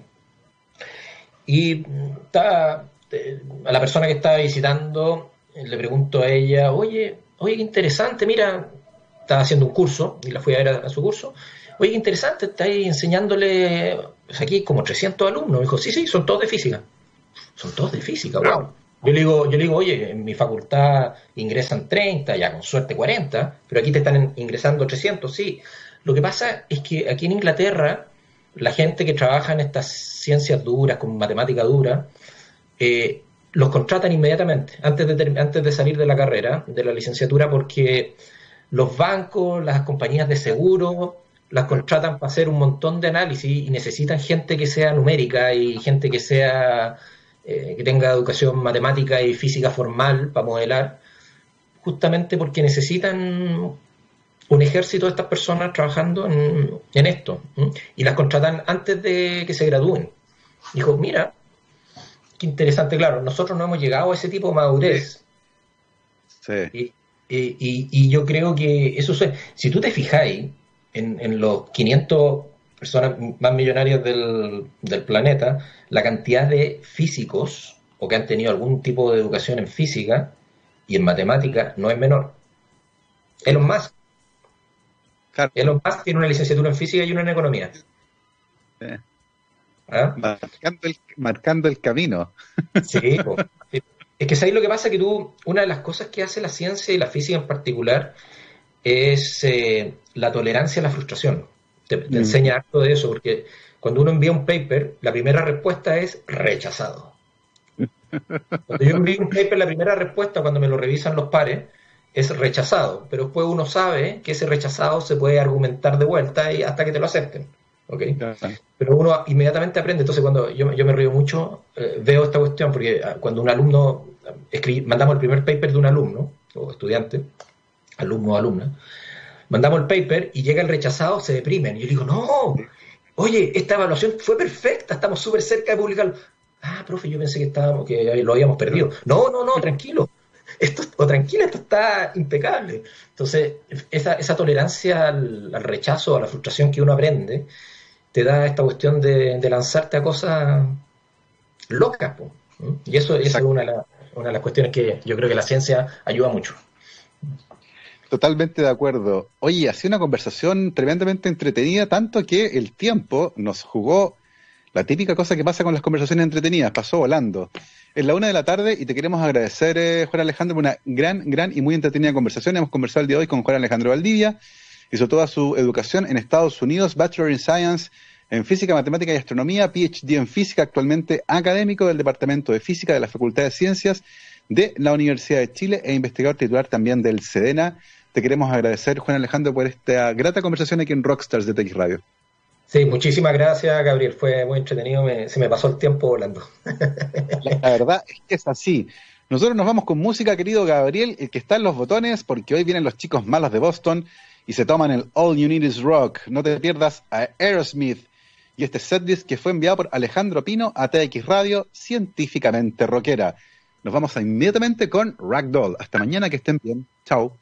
y estaba, eh, a la persona que estaba visitando le pregunto a ella, oye, oye, qué interesante, mira, estaba haciendo un curso y la fui a ver a, su curso. Oye, qué interesante, estáis enseñándole, pues aquí como 300 alumnos. Me dijo, sí, sí, son todos de física. Son todos de física, wow. Yo le digo, yo le digo, oye, en mi facultad ingresan 30, ya con suerte 40, pero aquí te están ingresando 300, sí. Lo que pasa es que aquí en Inglaterra, la gente que trabaja en estas ciencias duras, con matemática dura, eh, los contratan inmediatamente, antes de, antes de salir de la carrera, de la licenciatura, porque los bancos, las compañías de seguro, las contratan para hacer un montón de análisis y necesitan gente que sea numérica y gente que sea eh, que tenga educación matemática y física formal para modelar, justamente porque necesitan un ejército de estas personas trabajando en, esto y las contratan antes de que se gradúen. Dijo, mira, qué interesante, claro, nosotros no hemos llegado a ese tipo de madurez. Sí. Y, yo creo que eso es, si tú te fijáis en, los 500 personas más millonarias del, planeta, la cantidad de físicos o que han tenido algún tipo de educación en física y en matemática no es menor. Elon Musk. Claro. Elon Musk tiene una licenciatura en física y una en economía. Sí. ¿Ah? Marcando, el, camino. Sí, es que sabéis lo que pasa, que tú, una de las cosas que hace la ciencia y la física en particular es eh, la tolerancia a la frustración. Te, mm. enseña harto de eso, porque cuando uno envía un paper, la primera respuesta es rechazado. Cuando yo envío un paper, la primera respuesta cuando me lo revisan los pares es rechazado, pero después uno sabe que ese rechazado se puede argumentar de vuelta y hasta que te lo acepten. Pero uno inmediatamente aprende. Entonces, cuando yo, me río mucho, eh, veo esta cuestión, porque ah, cuando un alumno, mandamos el primer paper de un alumno o estudiante, alumno o alumna, mandamos el paper y llega el rechazado, se deprimen. Y yo digo, no, oye, esta evaluación fue perfecta, estamos súper cerca de publicarlo. Ah, profe, yo pensé que, estábamos, que lo habíamos perdido. No, no, no, tranquilo. Esto, o tranquila, esto está impecable. Entonces, esa, esa tolerancia al, al, rechazo, a la frustración que uno aprende, te da esta cuestión de, lanzarte a cosas locas. Y eso, es una de, una de las cuestiones que yo creo que la ciencia ayuda mucho. Totalmente de acuerdo. Oye, ha sido una conversación tremendamente entretenida, tanto que el tiempo nos jugó la típica cosa que pasa con las conversaciones entretenidas, pasó volando. Es la una de la tarde y te queremos agradecer, eh, Juan Alejandro, por una gran, gran y muy entretenida conversación. Hemos conversado el día de hoy con Juan Alejandro Valdivia, Hizo toda su educación en Estados Unidos, Bachelor in Science en Física, Matemática y Astronomía, PhD en Física, actualmente académico del Departamento de Física de la Facultad de Ciencias de la Universidad de Chile e investigador titular también del SEDENA. Te queremos agradecer, Juan Alejandro, por esta grata conversación aquí en Rockstars de TX Radio. Sí, muchísimas gracias, Gabriel. Fue muy entretenido. se me pasó el tiempo volando. La verdad es que es así. Nosotros nos vamos con música, querido Gabriel, el que está en los botones, porque hoy vienen los chicos malos de Boston y se toman el All You Need Is Rock. No te pierdas a Aerosmith y este setlist que fue enviado por Alejandro Pino a TX Radio, científicamente rockera. Nos vamos inmediatamente con Ragdoll. Hasta mañana, que estén bien. Chao.